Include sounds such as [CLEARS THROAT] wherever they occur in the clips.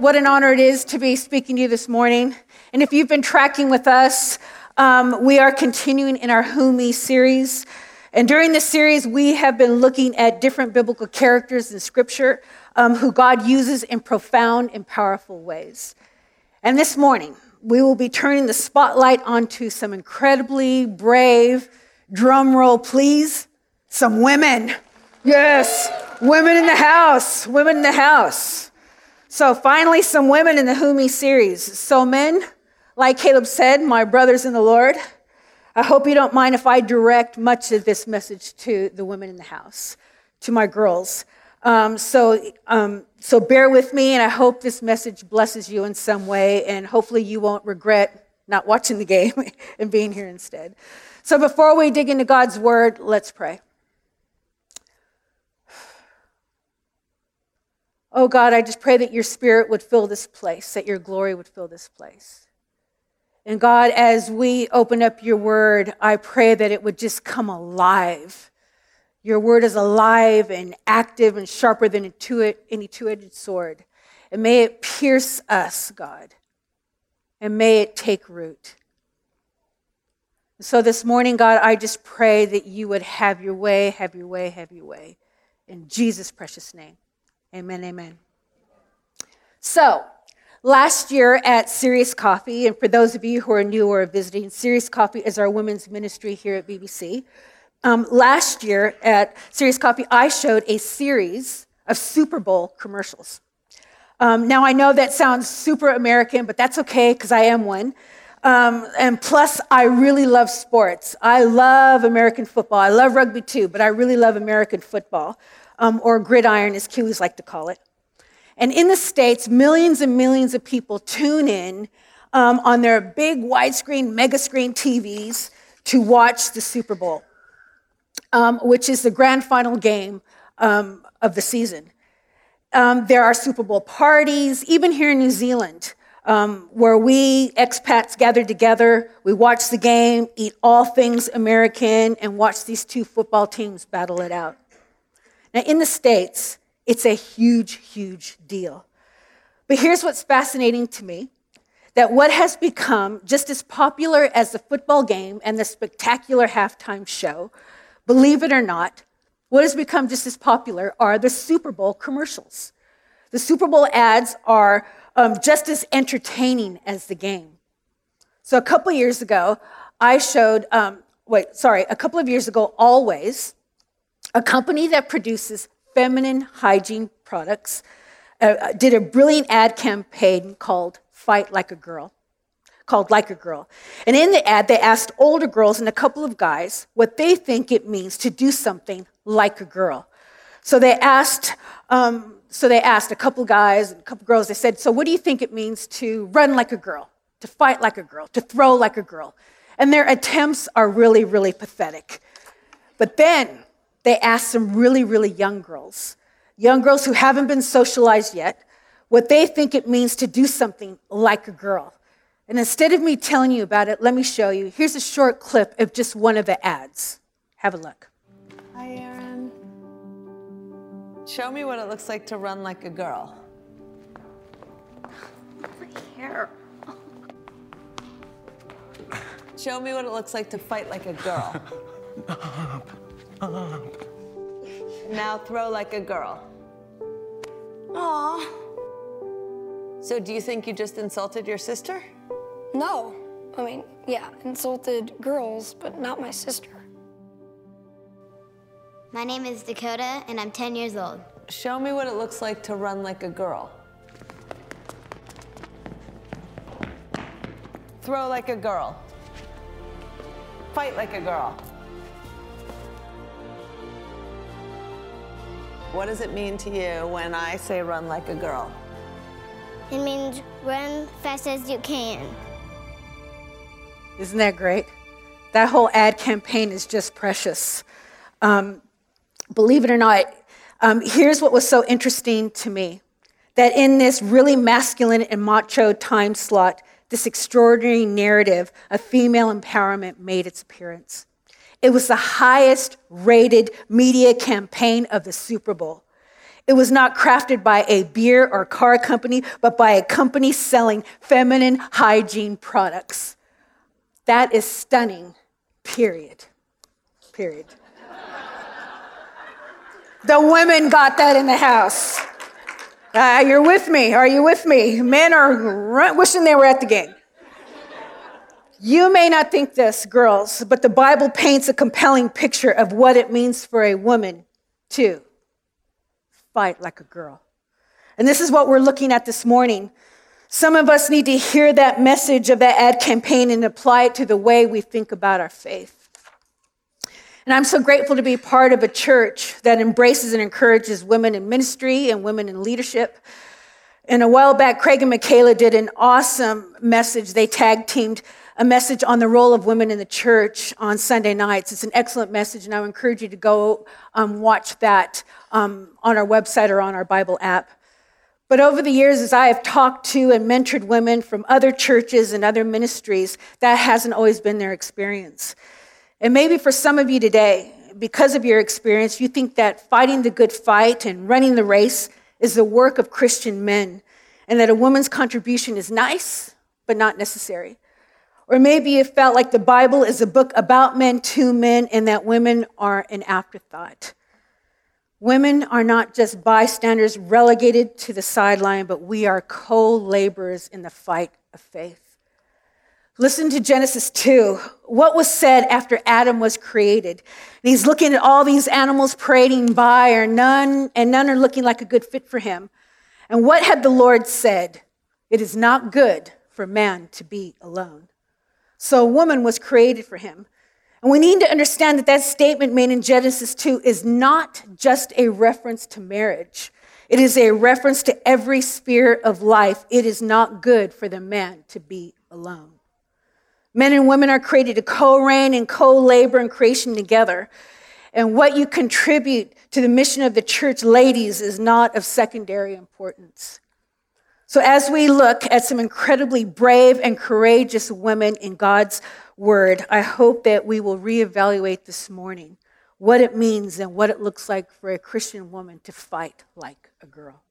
what an honor it is to be speaking to you this morning. And if you've been tracking with us, um, we are continuing in our Who Me series. And during this series, we have been looking at different biblical characters in Scripture um, who God uses in profound and powerful ways. And this morning, we will be turning the spotlight onto some incredibly brave, drum roll please, some women. Yes, women in the house, women in the house. So finally, some women in the Me series. So, men, like Caleb said, my brothers in the Lord, I hope you don't mind if I direct much of this message to the women in the house, to my girls. Um, so, um, so bear with me, and I hope this message blesses you in some way, and hopefully you won't regret not watching the [LAUGHS] game and being here instead. So, before we dig into God's word, let's pray. Oh God, I just pray that your spirit would fill this place, that your glory would fill this place. And God, as we open up your word, I pray that it would just come alive. Your word is alive and active and sharper than any two edged sword. And may it pierce us, God, and may it take root. So this morning, God, I just pray that you would have your way, have your way, have your way. In Jesus' precious name. Amen, amen. So, last year at Serious Coffee, and for those of you who are new or visiting, Serious Coffee is our women's ministry here at BBC. Um, last year at Serious Coffee, I showed a series of Super Bowl commercials. Um, now, I know that sounds super American, but that's okay because I am one. Um, and plus, I really love sports. I love American football. I love rugby too, but I really love American football um, or gridiron, as Kiwis like to call it. And in the States, millions and millions of people tune in um, on their big widescreen, mega screen TVs to watch the Super Bowl, um, which is the grand final game um, of the season. Um, there are Super Bowl parties, even here in New Zealand. Um, where we expats gather together, we watch the game, eat all things American, and watch these two football teams battle it out. Now, in the States, it's a huge, huge deal. But here's what's fascinating to me that what has become just as popular as the football game and the spectacular halftime show, believe it or not, what has become just as popular are the Super Bowl commercials. The Super Bowl ads are um, just as entertaining as the game. So a couple years ago, I showed, um, wait, sorry, a couple of years ago, Always, a company that produces feminine hygiene products, uh, did a brilliant ad campaign called Fight Like a Girl, called Like a Girl. And in the ad, they asked older girls and a couple of guys what they think it means to do something like a girl. So they asked, um, so they asked a couple guys and a couple girls, they said, So what do you think it means to run like a girl, to fight like a girl, to throw like a girl? And their attempts are really, really pathetic. But then they asked some really, really young girls, young girls who haven't been socialized yet, what they think it means to do something like a girl. And instead of me telling you about it, let me show you. Here's a short clip of just one of the ads. Have a look. Hi, Aaron. Show me what it looks like to run like a girl. My hair. Show me what it looks like to fight like a girl. [LAUGHS] Now throw like a girl. Aw. So do you think you just insulted your sister? No. I mean, yeah, insulted girls, but not my sister. My name is Dakota, and I'm 10 years old. Show me what it looks like to run like a girl. Throw like a girl. Fight like a girl. What does it mean to you when I say run like a girl? It means run fast as you can. Isn't that great? That whole ad campaign is just precious. Um, believe it or not, um, here's what was so interesting to me that in this really masculine and macho time slot, this extraordinary narrative of female empowerment made its appearance. It was the highest rated media campaign of the Super Bowl. It was not crafted by a beer or car company, but by a company selling feminine hygiene products. That is stunning, period. Period. the women got that in the house. Uh, you're with me. Are you with me? Men are wishing they were at the game. You may not think this, girls, but the Bible paints a compelling picture of what it means for a woman to fight like a girl. And this is what we're looking at this morning. Some of us need to hear that message of that ad campaign and apply it to the way we think about our faith. And I'm so grateful to be part of a church that embraces and encourages women in ministry and women in leadership. And a while back, Craig and Michaela did an awesome message. They tag teamed a message on the role of women in the church on Sunday nights. It's an excellent message, and I would encourage you to go um, watch that um, on our website or on our Bible app. But over the years, as I have talked to and mentored women from other churches and other ministries, that hasn't always been their experience. And maybe for some of you today, because of your experience, you think that fighting the good fight and running the race is the work of Christian men, and that a woman's contribution is nice, but not necessary. Or maybe you felt like the Bible is a book about men to men, and that women are an afterthought. Women are not just bystanders relegated to the sideline, but we are co laborers in the fight of faith. Listen to Genesis 2. What was said after Adam was created? And he's looking at all these animals parading by, or none, and none are looking like a good fit for him. And what had the Lord said? It is not good for man to be alone. So a woman was created for him. And we need to understand that that statement made in Genesis 2 is not just a reference to marriage. It is a reference to every sphere of life. It is not good for the man to be alone. Men and women are created to co reign and co labor in creation together. And what you contribute to the mission of the church, ladies, is not of secondary importance. So, as we look at some incredibly brave and courageous women in God's word, I hope that we will reevaluate this morning what it means and what it looks like for a Christian woman to fight like a girl.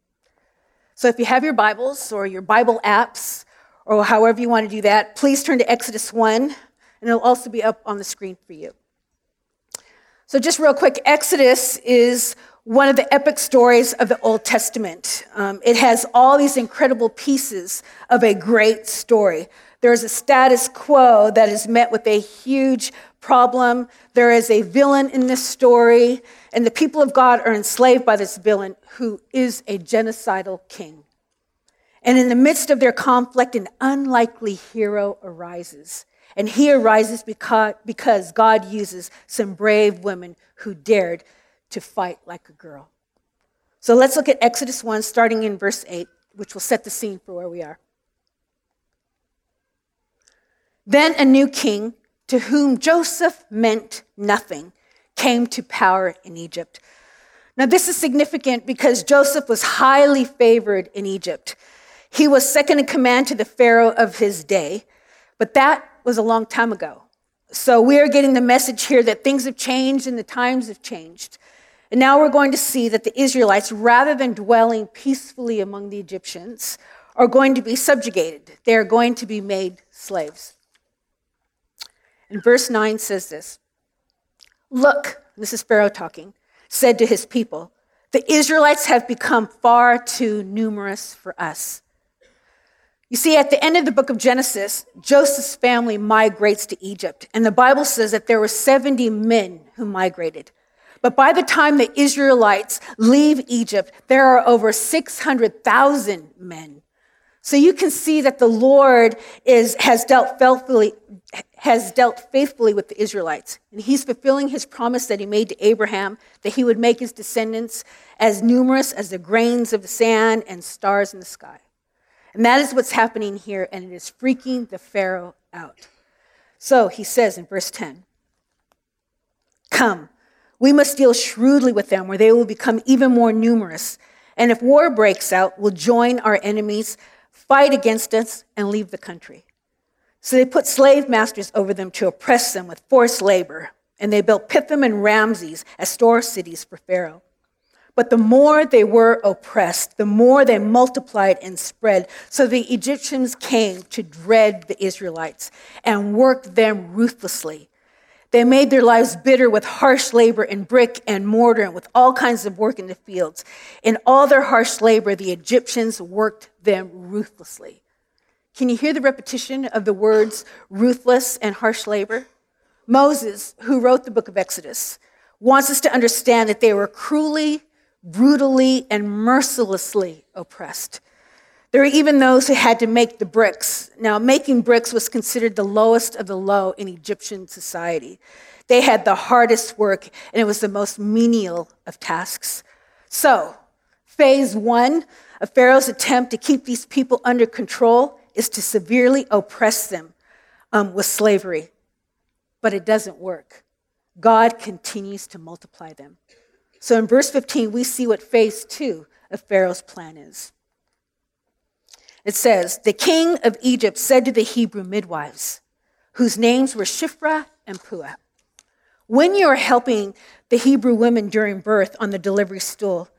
So, if you have your Bibles or your Bible apps, or however you want to do that, please turn to Exodus 1, and it'll also be up on the screen for you. So, just real quick Exodus is one of the epic stories of the Old Testament. Um, it has all these incredible pieces of a great story. There's a status quo that is met with a huge problem. There is a villain in this story, and the people of God are enslaved by this villain who is a genocidal king. And in the midst of their conflict, an unlikely hero arises. And he arises because, because God uses some brave women who dared to fight like a girl. So let's look at Exodus 1, starting in verse 8, which will set the scene for where we are. Then a new king, to whom Joseph meant nothing, came to power in Egypt. Now, this is significant because Joseph was highly favored in Egypt. He was second in command to the Pharaoh of his day, but that was a long time ago. So we are getting the message here that things have changed and the times have changed. And now we're going to see that the Israelites, rather than dwelling peacefully among the Egyptians, are going to be subjugated. They are going to be made slaves. And verse 9 says this Look, this is Pharaoh talking, said to his people, the Israelites have become far too numerous for us. You see, at the end of the book of Genesis, Joseph's family migrates to Egypt, and the Bible says that there were 70 men who migrated. But by the time the Israelites leave Egypt, there are over 600,000 men. So you can see that the Lord is, has, dealt faithfully, has dealt faithfully with the Israelites. And he's fulfilling his promise that he made to Abraham that he would make his descendants as numerous as the grains of the sand and stars in the sky. And that is what's happening here, and it is freaking the Pharaoh out. So he says in verse 10 Come, we must deal shrewdly with them, or they will become even more numerous. And if war breaks out, we'll join our enemies, fight against us, and leave the country. So they put slave masters over them to oppress them with forced labor, and they built Pithom and Ramses as store cities for Pharaoh. But the more they were oppressed, the more they multiplied and spread. So the Egyptians came to dread the Israelites and worked them ruthlessly. They made their lives bitter with harsh labor in brick and mortar and with all kinds of work in the fields. In all their harsh labor, the Egyptians worked them ruthlessly. Can you hear the repetition of the words ruthless and harsh labor? Moses, who wrote the book of Exodus, wants us to understand that they were cruelly, brutally, and mercilessly oppressed. There were even those who had to make the bricks. Now, making bricks was considered the lowest of the low in Egyptian society. They had the hardest work, and it was the most menial of tasks. So, phase one of Pharaoh's attempt to keep these people under control is to severely oppress them um, with slavery. But it doesn't work. God continues to multiply them. So in verse 15, we see what phase two of Pharaoh's plan is. It says, The king of Egypt said to the Hebrew midwives, whose names were Shiphrah and Puah, When you are helping the Hebrew women during birth on the delivery stool,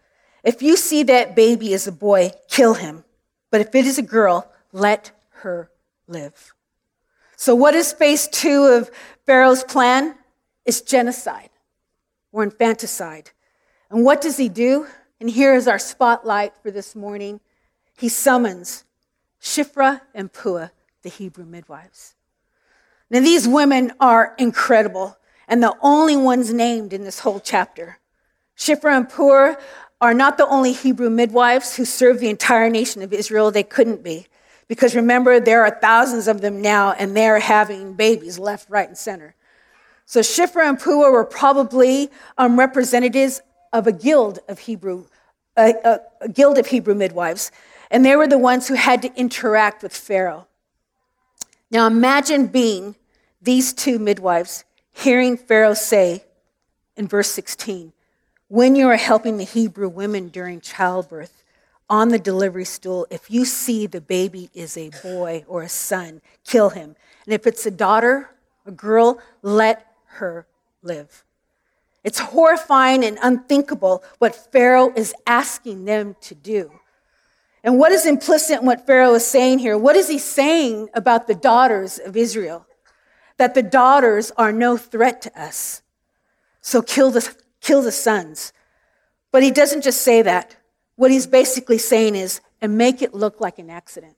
if you see that baby is a boy, kill him. But if it is a girl, let her live. So, what is phase two of Pharaoh's plan? It's genocide or infanticide. And what does he do? And here is our spotlight for this morning. He summons Shiphrah and Puah, the Hebrew midwives. Now, these women are incredible and the only ones named in this whole chapter. Shiphrah and Puah are not the only Hebrew midwives who served the entire nation of Israel. They couldn't be. Because remember, there are thousands of them now, and they're having babies left, right, and center. So Shiphrah and Puah were probably um, representatives of a guild of Hebrew, a, a, a guild of Hebrew midwives and they were the ones who had to interact with Pharaoh. Now imagine being these two midwives hearing Pharaoh say in verse 16, when you are helping the Hebrew women during childbirth on the delivery stool, if you see the baby is a boy or a son, kill him. And if it's a daughter, a girl, let her live. It's horrifying and unthinkable what Pharaoh is asking them to do. And what is implicit in what Pharaoh is saying here? What is he saying about the daughters of Israel? That the daughters are no threat to us. So kill the, kill the sons. But he doesn't just say that. What he's basically saying is, and make it look like an accident.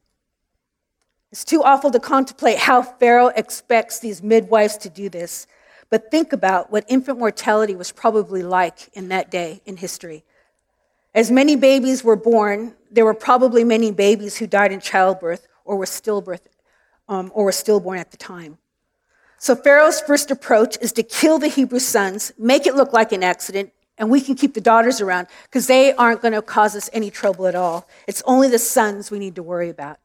It's too awful to contemplate how Pharaoh expects these midwives to do this. But think about what infant mortality was probably like in that day in history. As many babies were born, there were probably many babies who died in childbirth or were stillbirth um, or were stillborn at the time. So Pharaoh's first approach is to kill the Hebrew sons, make it look like an accident, and we can keep the daughters around because they aren't going to cause us any trouble at all. It's only the sons we need to worry about.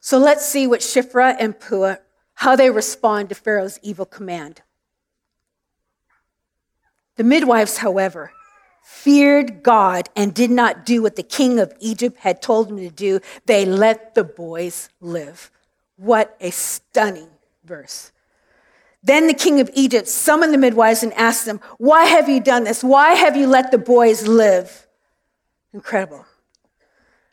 So let's see what Shiphrah and Puah, how they respond to Pharaoh's evil command. The midwives, however, feared God and did not do what the king of Egypt had told them to do, they let the boys live. What a stunning verse. Then the king of Egypt summoned the midwives and asked them, Why have you done this? Why have you let the boys live? Incredible.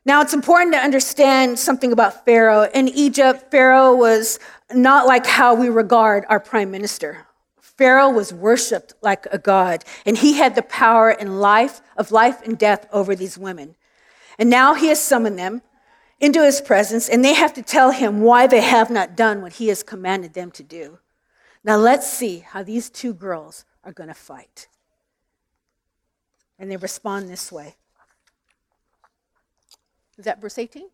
Now, it's important to understand something about Pharaoh. In Egypt, Pharaoh was not like how we regard our prime minister. Pharaoh was worshiped like a god, and he had the power and life of life and death over these women. And now he has summoned them into his presence, and they have to tell him why they have not done what he has commanded them to do. Now let's see how these two girls are going to fight. And they respond this way. Is that verse 18?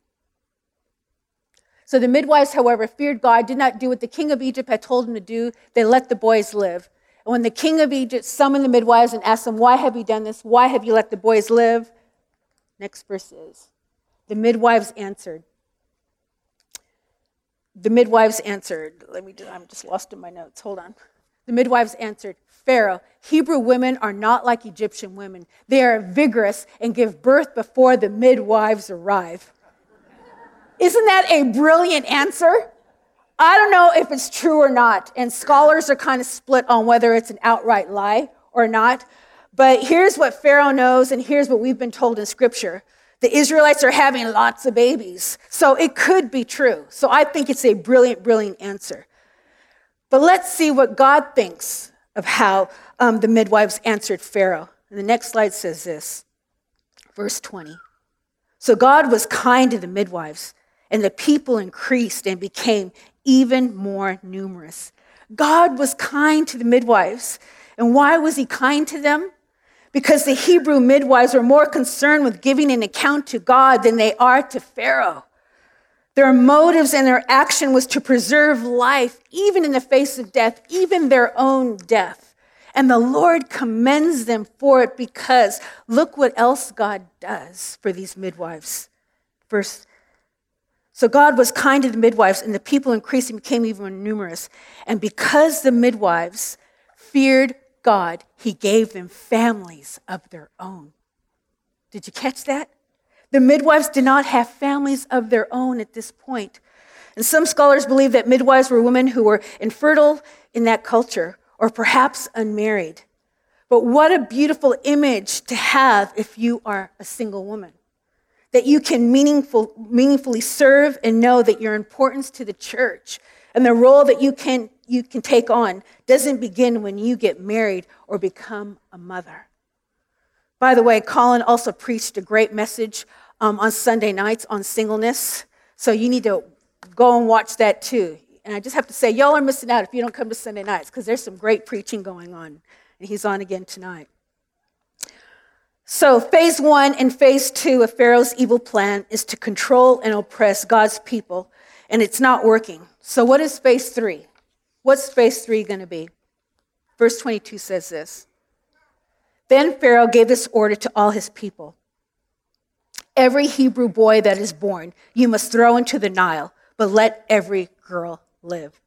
So the midwives, however, feared God, did not do what the king of Egypt had told them to do. They let the boys live. And when the king of Egypt summoned the midwives and asked them, Why have you done this? Why have you let the boys live? Next verse is The midwives answered. The midwives answered. Let me, I'm just lost in my notes. Hold on. The midwives answered, Pharaoh, Hebrew women are not like Egyptian women. They are vigorous and give birth before the midwives arrive. Isn't that a brilliant answer? I don't know if it's true or not, and scholars are kind of split on whether it's an outright lie or not. But here's what Pharaoh knows, and here's what we've been told in scripture the Israelites are having lots of babies. So it could be true. So I think it's a brilliant, brilliant answer. But let's see what God thinks of how um, the midwives answered Pharaoh. And the next slide says this, verse 20. So God was kind to the midwives, and the people increased and became even more numerous. God was kind to the midwives. And why was he kind to them? because the Hebrew midwives were more concerned with giving an account to God than they are to Pharaoh. Their motives and their action was to preserve life, even in the face of death, even their own death. And the Lord commends them for it because look what else God does for these midwives. Verse so God was kind to the midwives, and the people increased and became even more numerous. And because the midwives feared God, He gave them families of their own. Did you catch that? The midwives did not have families of their own at this point. And some scholars believe that midwives were women who were infertile in that culture or perhaps unmarried. But what a beautiful image to have if you are a single woman. That you can meaningful, meaningfully serve and know that your importance to the church and the role that you can you can take on doesn't begin when you get married or become a mother. By the way, Colin also preached a great message um, on Sunday nights on singleness. So you need to go and watch that too. And I just have to say, y'all are missing out if you don't come to Sunday nights because there's some great preaching going on. And he's on again tonight. So, phase one and phase two of Pharaoh's evil plan is to control and oppress God's people, and it's not working. So, what is phase three? What's phase three going to be? Verse 22 says this Then Pharaoh gave this order to all his people Every Hebrew boy that is born, you must throw into the Nile, but let every girl live.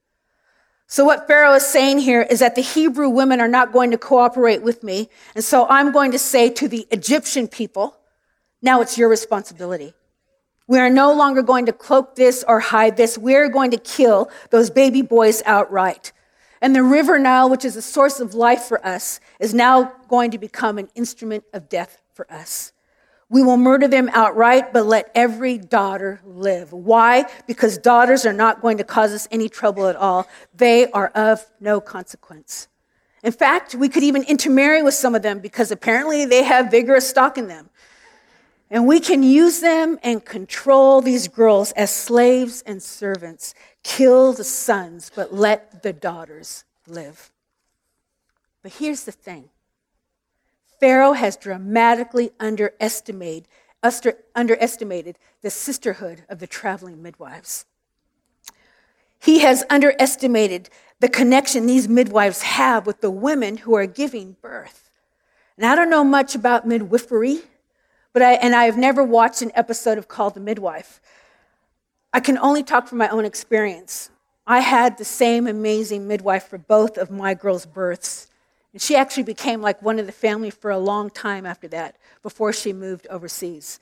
So, what Pharaoh is saying here is that the Hebrew women are not going to cooperate with me. And so I'm going to say to the Egyptian people, now it's your responsibility. We are no longer going to cloak this or hide this. We're going to kill those baby boys outright. And the river Nile, which is a source of life for us, is now going to become an instrument of death for us. We will murder them outright, but let every daughter live. Why? Because daughters are not going to cause us any trouble at all. They are of no consequence. In fact, we could even intermarry with some of them because apparently they have vigorous stock in them. And we can use them and control these girls as slaves and servants. Kill the sons, but let the daughters live. But here's the thing Pharaoh has dramatically underestimated, underestimated the sisterhood of the traveling midwives. He has underestimated the connection these midwives have with the women who are giving birth. And I don't know much about midwifery. But I, and I have never watched an episode of Call the Midwife. I can only talk from my own experience. I had the same amazing midwife for both of my girls' births. And she actually became like one of the family for a long time after that, before she moved overseas.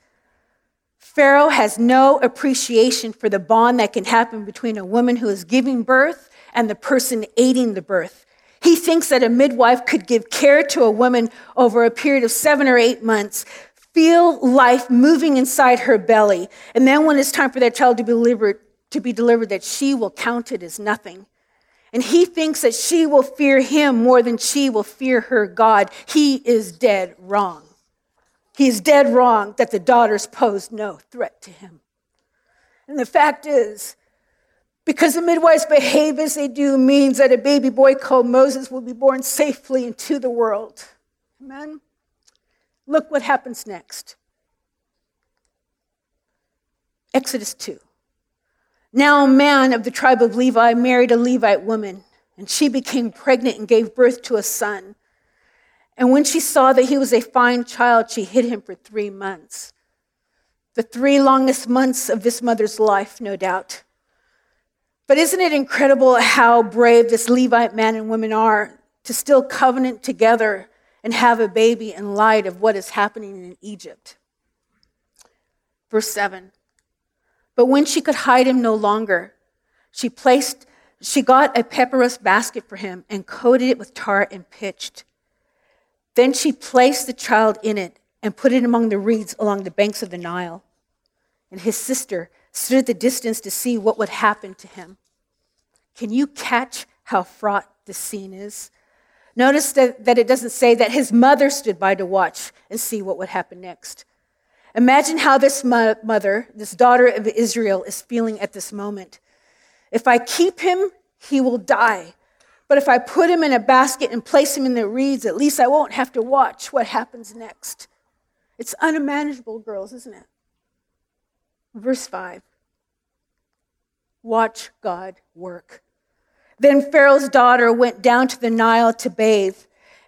Pharaoh has no appreciation for the bond that can happen between a woman who is giving birth and the person aiding the birth. He thinks that a midwife could give care to a woman over a period of seven or eight months, feel life moving inside her belly. And then when it's time for that child to be delivered, to be delivered, that she will count it as nothing. And he thinks that she will fear him more than she will fear her God. He is dead wrong. He is dead wrong that the daughters pose no threat to him. And the fact is, because the midwives behave as they do means that a baby boy called Moses will be born safely into the world. Amen. Look what happens next. Exodus 2. Now, a man of the tribe of Levi married a Levite woman, and she became pregnant and gave birth to a son. And when she saw that he was a fine child, she hid him for three months. The three longest months of this mother's life, no doubt. But isn't it incredible how brave this Levite man and woman are to still covenant together and have a baby in light of what is happening in Egypt. Verse 7 But when she could hide him no longer, she placed she got a papyrus basket for him and coated it with tar and pitched. Then she placed the child in it and put it among the reeds along the banks of the Nile. And his sister stood at the distance to see what would happen to him. Can you catch how fraught this scene is? Notice that, that it doesn't say that his mother stood by to watch and see what would happen next. Imagine how this mother, this daughter of Israel, is feeling at this moment. If I keep him, he will die. But if I put him in a basket and place him in the reeds, at least I won't have to watch what happens next. It's unmanageable, girls, isn't it? Verse 5 Watch God work. Then Pharaoh's daughter went down to the Nile to bathe,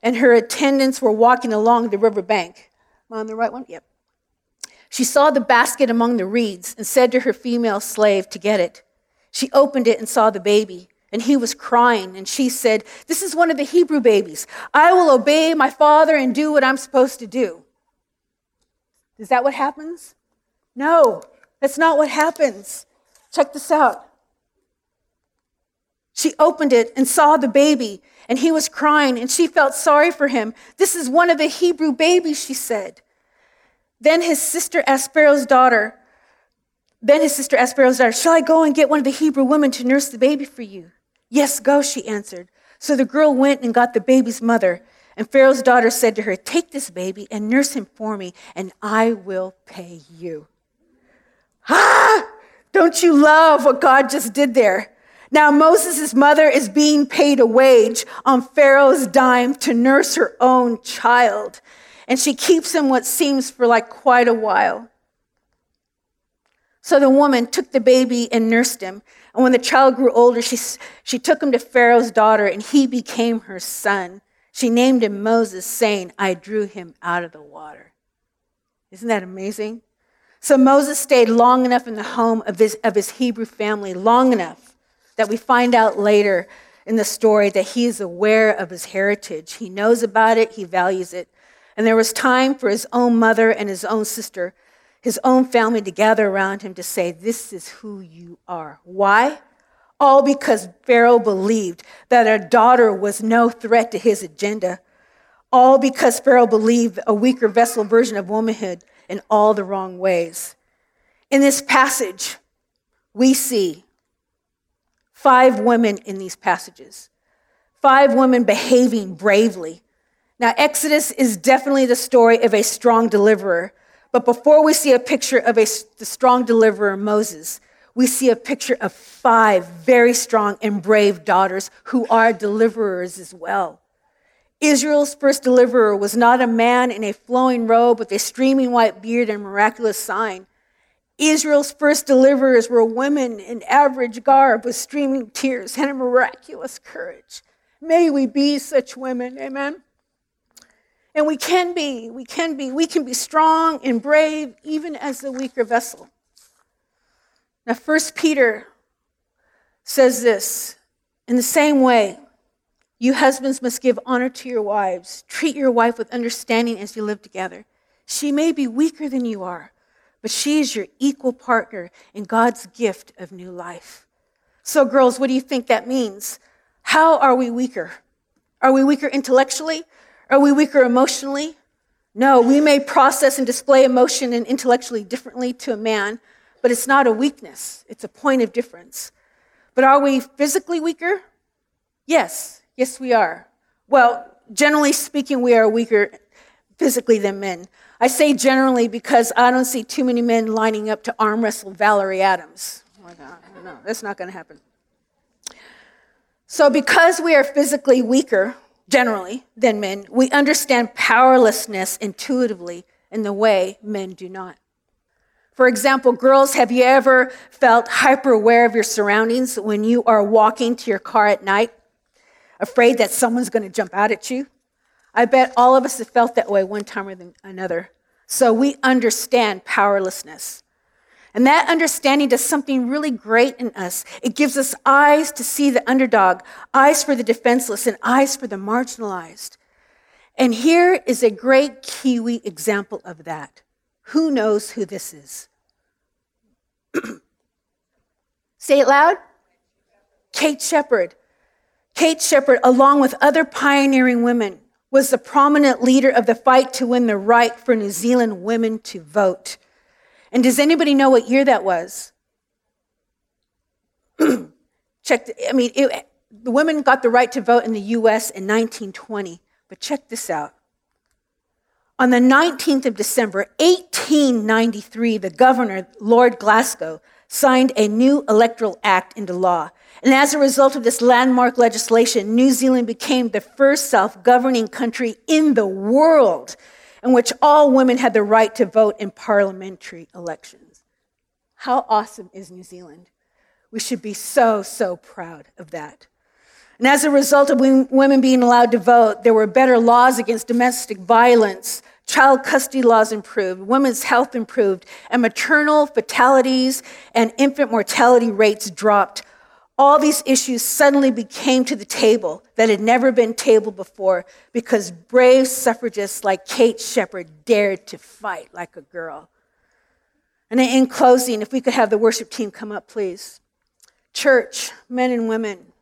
and her attendants were walking along the river bank. Am I on the right one? Yep. She saw the basket among the reeds and said to her female slave to get it. She opened it and saw the baby, and he was crying. And she said, This is one of the Hebrew babies. I will obey my father and do what I'm supposed to do. Is that what happens? No, that's not what happens. Check this out. She opened it and saw the baby, and he was crying, and she felt sorry for him. This is one of the Hebrew babies, she said. Then his sister Pharaoh's daughter, then his sister Pharaoh's daughter, Shall I go and get one of the Hebrew women to nurse the baby for you? Yes, go, she answered. So the girl went and got the baby's mother. And Pharaoh's daughter said to her, Take this baby and nurse him for me, and I will pay you. Ah! Don't you love what God just did there? Now, Moses' mother is being paid a wage on Pharaoh's dime to nurse her own child. And she keeps him what seems for like quite a while. So the woman took the baby and nursed him. And when the child grew older, she, she took him to Pharaoh's daughter, and he became her son. She named him Moses, saying, I drew him out of the water. Isn't that amazing? So Moses stayed long enough in the home of his, of his Hebrew family, long enough that we find out later in the story that he is aware of his heritage. He knows about it, he values it. And there was time for his own mother and his own sister, his own family to gather around him to say, This is who you are. Why? All because Pharaoh believed that a daughter was no threat to his agenda. All because Pharaoh believed a weaker vessel version of womanhood in all the wrong ways. In this passage, we see five women in these passages, five women behaving bravely. Now, Exodus is definitely the story of a strong deliverer, but before we see a picture of a, the strong deliverer, Moses, we see a picture of five very strong and brave daughters who are deliverers as well. Israel's first deliverer was not a man in a flowing robe with a streaming white beard and miraculous sign. Israel's first deliverers were women in average garb with streaming tears and a miraculous courage. May we be such women, amen? And we can be, we can be, we can be strong and brave even as the weaker vessel. Now, First Peter says this in the same way, you husbands must give honor to your wives. Treat your wife with understanding as you live together. She may be weaker than you are, but she is your equal partner in God's gift of new life. So, girls, what do you think that means? How are we weaker? Are we weaker intellectually? Are we weaker emotionally? No, we may process and display emotion and intellectually differently to a man, but it's not a weakness, it's a point of difference. But are we physically weaker? Yes, yes, we are. Well, generally speaking, we are weaker physically than men. I say generally because I don't see too many men lining up to arm wrestle Valerie Adams. no, that's not going to happen. So, because we are physically weaker, generally, than men, we understand powerlessness intuitively in the way men do not. For example, girls, have you ever felt hyper aware of your surroundings when you are walking to your car at night, afraid that someone's going to jump out at you? I bet all of us have felt that way one time or another. So we understand powerlessness. And that understanding does something really great in us. It gives us eyes to see the underdog, eyes for the defenseless, and eyes for the marginalized. And here is a great Kiwi example of that. Who knows who this is? [CLEARS THROAT] Say it loud. Kate Sheppard. Kate Sheppard, along with other pioneering women, was the prominent leader of the fight to win the right for New Zealand women to vote. And does anybody know what year that was? [CLEARS THROAT] check, the, I mean, it, the women got the right to vote in the US in 1920. But check this out. On the 19th of December, 1893, the governor, Lord Glasgow, signed a new electoral act into law. And as a result of this landmark legislation, New Zealand became the first self governing country in the world in which all women had the right to vote in parliamentary elections. How awesome is New Zealand? We should be so, so proud of that. And as a result of women being allowed to vote, there were better laws against domestic violence, child custody laws improved, women's health improved, and maternal fatalities and infant mortality rates dropped. All these issues suddenly became to the table that had never been tabled before because brave suffragists like Kate Sheppard dared to fight like a girl. And in closing, if we could have the worship team come up, please. Church, men and women,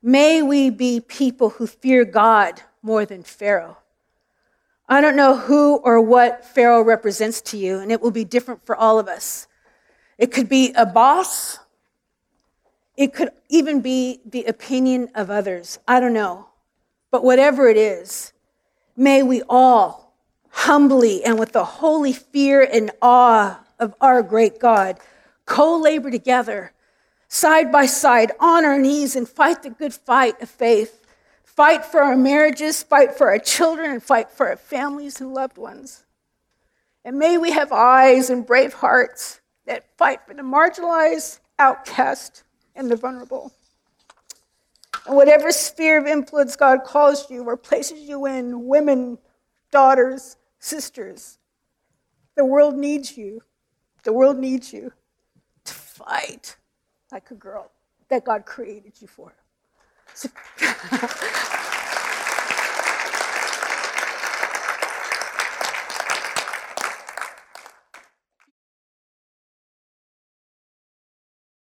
may we be people who fear God more than Pharaoh. I don't know who or what Pharaoh represents to you, and it will be different for all of us. It could be a boss, it could even be the opinion of others. I don't know. But whatever it is, may we all humbly and with the holy fear and awe of our great God co labor together, side by side, on our knees, and fight the good fight of faith. Fight for our marriages, fight for our children, and fight for our families and loved ones. And may we have eyes and brave hearts that fight for the marginalized, outcast, and the vulnerable. And whatever sphere of influence God calls you or places you in, women, daughters, sisters, the world needs you. The world needs you to fight like a girl that God created you for. So [LAUGHS]